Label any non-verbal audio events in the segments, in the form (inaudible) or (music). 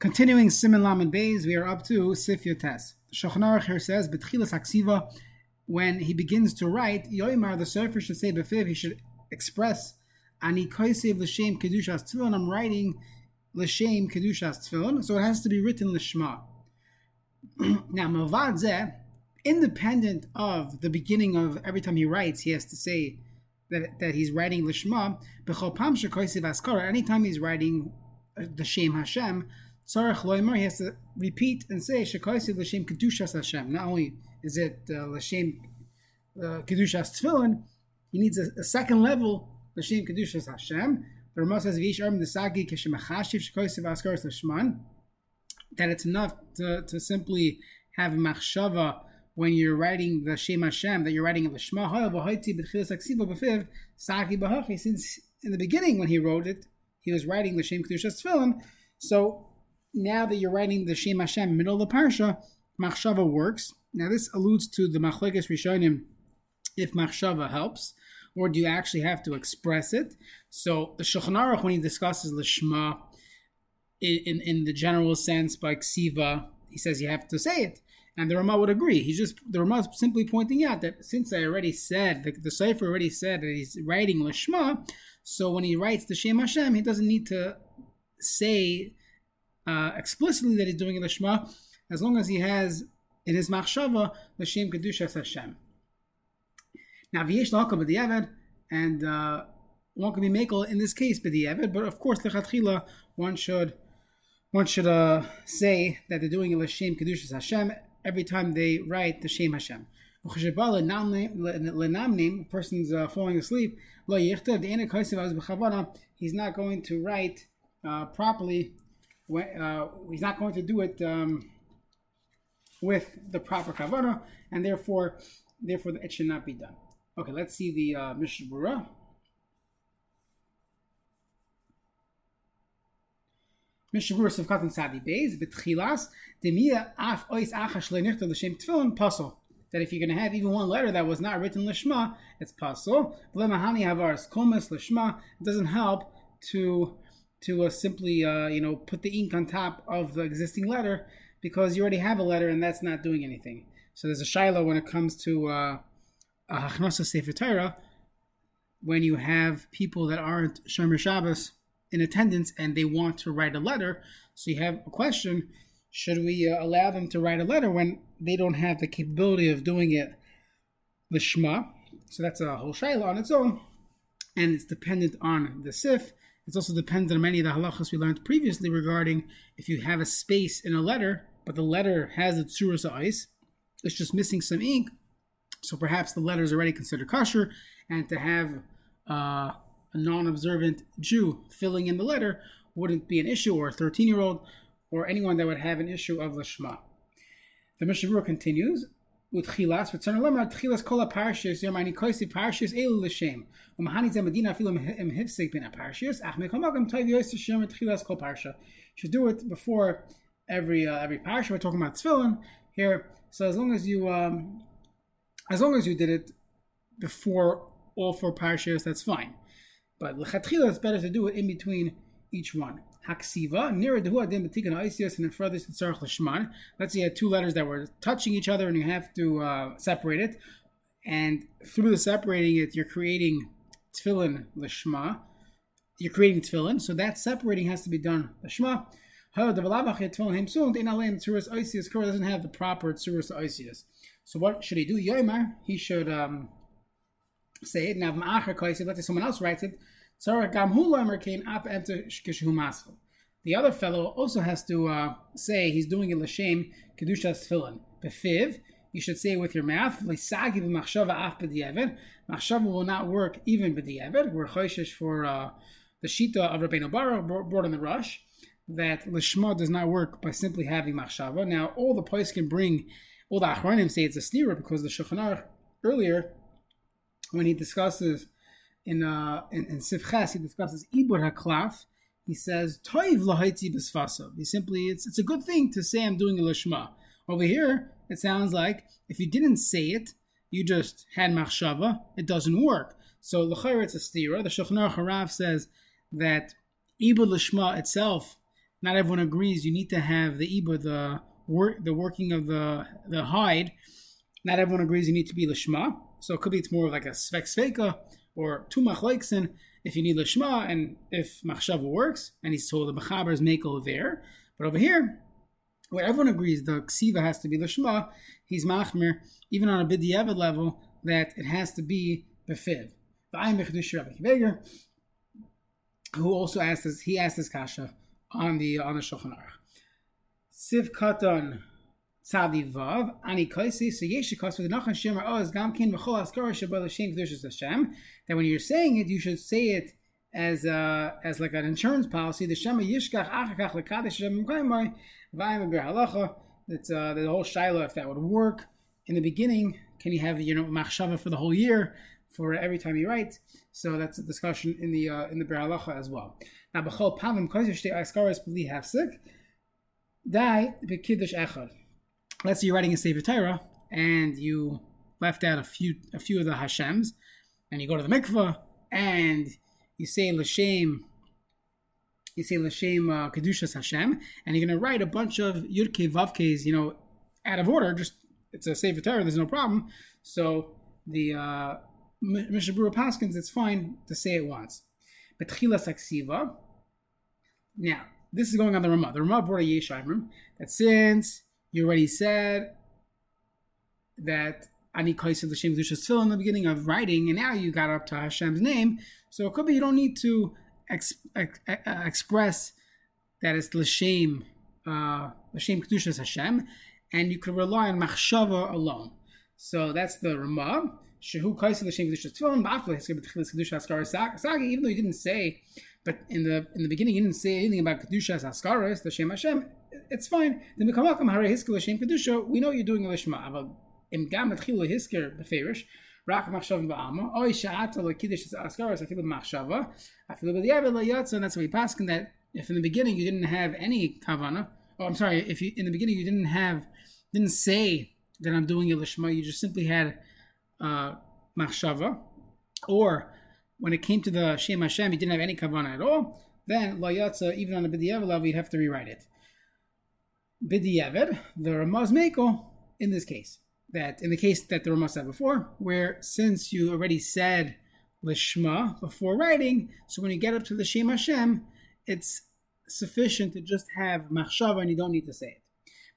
Continuing Siman Lamed Bays, we are up to Sif Yotes. Shulchan Aruch here says, "Betchilas Aksiva." When he begins to write, Yoimar the sofer should say befiv. He should express ani koisev l'shem kedushas tefillin. I'm writing l'shem kedushas tefillin, so it has to be written l'shma. (clears throat) now, mavad zeh, independent of the beginning of every time he writes, he has to say that, that he's writing l'shma. B'chol pam shekoisev askara. Anytime he's writing uh, the Shem Hashem, Sarach Loimer, he has to repeat and say Shekoisiv L'Shem Kedushas Hashem. Not only is it uh, L'Shem uh, Kedushas Tefillin, he needs a, a second level L'Shem Kedushas Hashem. The Ramah says Vish Arm Desagi Keshemachashiv Shekoisiv Askaras L'Shman that it's enough to, to simply have machshava when you're writing the Shem Hashem, that you're writing the Shema Since in the beginning when he wrote it, he was writing the Kedushas Tefillin, so now that you're writing the Shem Hashem middle of the parsha, machshava works. Now this alludes to the machlekes rishonim if machshava helps, or do you actually have to express it? So the Shulchan Aruch when he discusses lishma in, in, in the general sense by ksiva, he says you have to say it. And the Rama would agree. He's just the Rama is simply pointing out that since I already said the, the already said that he's writing lishma, so when he writes the Shem Hashem, he doesn't need to say uh, explicitly that he's doing it Shema, as long as he has in his machshava the Shem Kedushas Hashem. Now, v'yesh l'hakam b'di'avad, and uh, one can be makel in this case b'di'avad, but of course, lechatchila, one should one should uh, say that they're doing it l'shem Kedushas Hashem every time they write the Shem Hashem. A person's uh, falling asleep, he's not going to write uh, properly uh, he's not going to do it um, with the proper kavana, and therefore, therefore it should not be done. Okay, let's see the uh, Mishnah Berurah. Mishnah Berurah Sivkat Sadi Beis B'tchilas Demia Af Ois Achash Leinichta L'Shem Tefillin Pasul. That if you're going to have even one letter that was not written Lishma, it's Pasul. V'lemahani Havaras Komas Lishma. It doesn't help to to uh, simply uh, you know put the ink on top of the existing letter because you already have a letter and that's not doing anything. So there's a shiloh when it comes to uh, a Hachnasa Sefer Torah when you have people that aren't Shomer Shabbos in attendance and they want to write a letter. So you have a question: Should we uh, allow them to write a letter when they don't have the capability of doing it the Shema? So that's a whole shiloh on its own, and it's dependent on the Sif it's also dependent on many of the halachas we learned previously regarding if you have a space in a letter, but the letter has the tsuras ice, it's just missing some ink. So perhaps the letter is already considered kosher, and to have uh, a non-observant Jew filling in the letter wouldn't be an issue, or a 13-year-old, or anyone that would have an issue of the Shema. The Mishnah continues, ותחילס, וצריך לומר תחילס כל הפרשיוס, יום אני כויסי פרשיוס אלו לשם. ומהני זה מדינה אפילו עם הפסק בין הפרשיוס, אך מכל מקום טוב יוסי שם תחילס כל פרשה. Should do it before every uh, every parsha. We're talking about tefillin here. So as long as you um, as long as you did it before all four parshas, that's fine. But lechatchila, it's better to do it in between each one haksiva near dehu adim betikan oisius and then further to tzarich. Let's say you had two letters that were touching each other and you have to uh, separate it, and through the separating it, you're creating tefillin lishma. You're creating tefillin, so that separating has to be done lishma. The tefillin doesn't have the proper tzuras oisius. So what should he do? Yoimar, he should um, say it. Now, let's say someone else writes it. The other fellow also has to uh, say he's doing it l'shem kedushas tefillin. Befiv, you should say it with your mouth. L'sagi b'machshava af b'di'evet. Machshava will not work even b'di'evet. We're choishish for uh, the shita of Rabbeinu Bara brought in the rush that lishma does not work by simply having machshava. Now, all the place can bring, all the achronim say it's a stira because the Shulchan earlier, when he discusses in uh, in, in Sifches, he discusses Ibur HaKlaf. He says, Toiv lahaitzi. He simply, it's, it's a good thing to say I'm doing a lishma. Over here, it sounds like if you didn't say it, you just had machshava, it doesn't work. So l'chayr it's a stira. The Shulchan Aruch Harav says that Ibur lishma itself not everyone agrees you need to have the iba, the work, the working of the the hide. Not everyone agrees you need to be lishma. So it could be it's more like a svek sveka or two machleksin if you need lishma and if machshava works. And he's told the mechaber is mako there. But over here, where everyone agrees the ksiva has to be lishma, he's machmir even on a bidiyavad level that it has to be befiv. The who also asked this? He asked this kasha on the on the Shulchan Aruch. Siv Katan Tzadi Vav Ani Kaisi So Yesh Kos with Nachan Shemar Oz Gamkin V'Chol Askar Shabbat Hashem Kedushas Hashem. That when you're saying it, you should say it as uh, as like an insurance policy. The Shema Yishkach Achakach Lekadesh Shem Kaimai Vayim Ber Halacha. That's uh, the whole shiloh if that would work in the beginning. Can you have you know machshava for the whole year? for every time you write. So that's a discussion in the uh, in the Biur Halacha as well. Now, b'chol pavim kodesh askaras b'li hafsik, die b'kiddush echad. Let's say you're writing a Sefer Torah and you left out a few a few of the Hashems, and you go to the mikvah and you say l'shem. You say l'shem uh, kedushas Hashem, and you're going to write a bunch of yudke vavkes, you know, out of order. Just it's a Sefer Torah. There's no problem. So the uh, Mishnah Berurah Paskins, it's fine to say it once. But Saksiva. Now, this is going on the Ramah. The Ramah brought a Yeshayim that since you already said that Ani Kaisa L'Shem Kedusha still in the beginning of writing, and now you got up to Hashem's name, so it could be you don't need to ex- ex- express that it's L'Shem, uh, L'Shem Kedusha Hashem, and you could rely on Machshava alone. So that's the Ramah. Shehu Kaisa L'Shem Kedusha Tefillin. Even though you didn't say, but in the in the beginning you didn't say anything about Kedusha Askaras, the Shem Hashem. It's fine. Then Mikamakam Hare Hisker L'Shem Kedusha. We know you're doing a Lishma. But Im Gam Etchilu Hisker B'Ferish. Rak Machshav Ba'ama. Oy Sha'ata L'Kiddush Askaras. Afilu Machshava. Afilu B'Diavad L'Yatza. And that's why we pass that if in the beginning you didn't have any kavana. Oh, I'm sorry. If you in the beginning you didn't have didn't say that I'm doing a lishma, you just simply had uh, machshava, or when it came to the Shem Hashem, he didn't have any kavanah at all, then lo yatsa, even on the b'diavad level, you'd have to rewrite it B'diavad, the Ramaz Meko, in this case, that in the case that the Ramaz said before, where since you already said lishma before writing, so when you get up to the Shem Hashem, it's sufficient to just have machshava and you don't need to say it.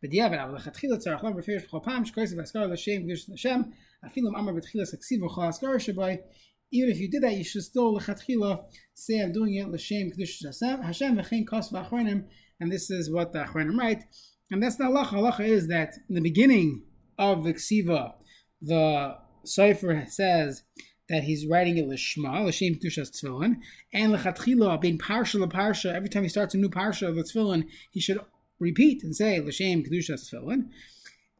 בדיעבד, אבל לכתחילה צריך לומר בפירוש בכל פעם שקוראים והזכר לשם קדוש השם, אפילו אם אמר בתחילה סקסיב וכל הזכר שבוי, even if you did that, you should still lechatchila say I'm doing it l'shem kedusha Hashem v'chein kos v'achronim, and this is what the achronim write, and that's the halacha. Halacha is that in the beginning of the ksiva, the cipher says that he's writing it l'shma l'shem kedushas tefillin, and lechatchila being parsha parsha. Every time he starts a new parsha of the tefillin, he should repeat and say L'Shem Kedushas Tefillin.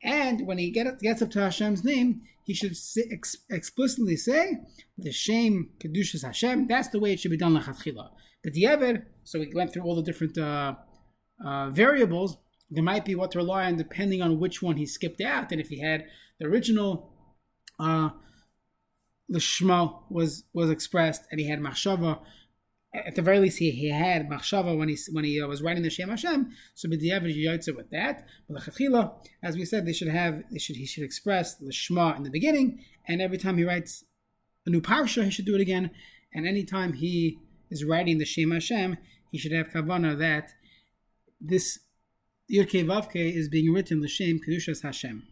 And when he get, gets up to Hashem's name, he should ex, explicitly say the L'Shem Kedushas Hashem. That's the way it should be done L'Chatchila. But the Ever, so we went through all the different uh, uh, variables. There might be what to rely on depending on which one he skipped out. And if he had the original uh, Lishma was was expressed and he had Machshava at the very least, he, he had machshava when he when he uh, was writing the Shem Hashem. So b'diavad yotze with that. But lechatchila, as we said, they should have they should he should express the Shema in the beginning, and every time he writes a new parsha, he should do it again. And anytime he is writing the Shem Hashem, he should have kavana that this Yirke Vavke is being written L'Shem Kedushas Hashem.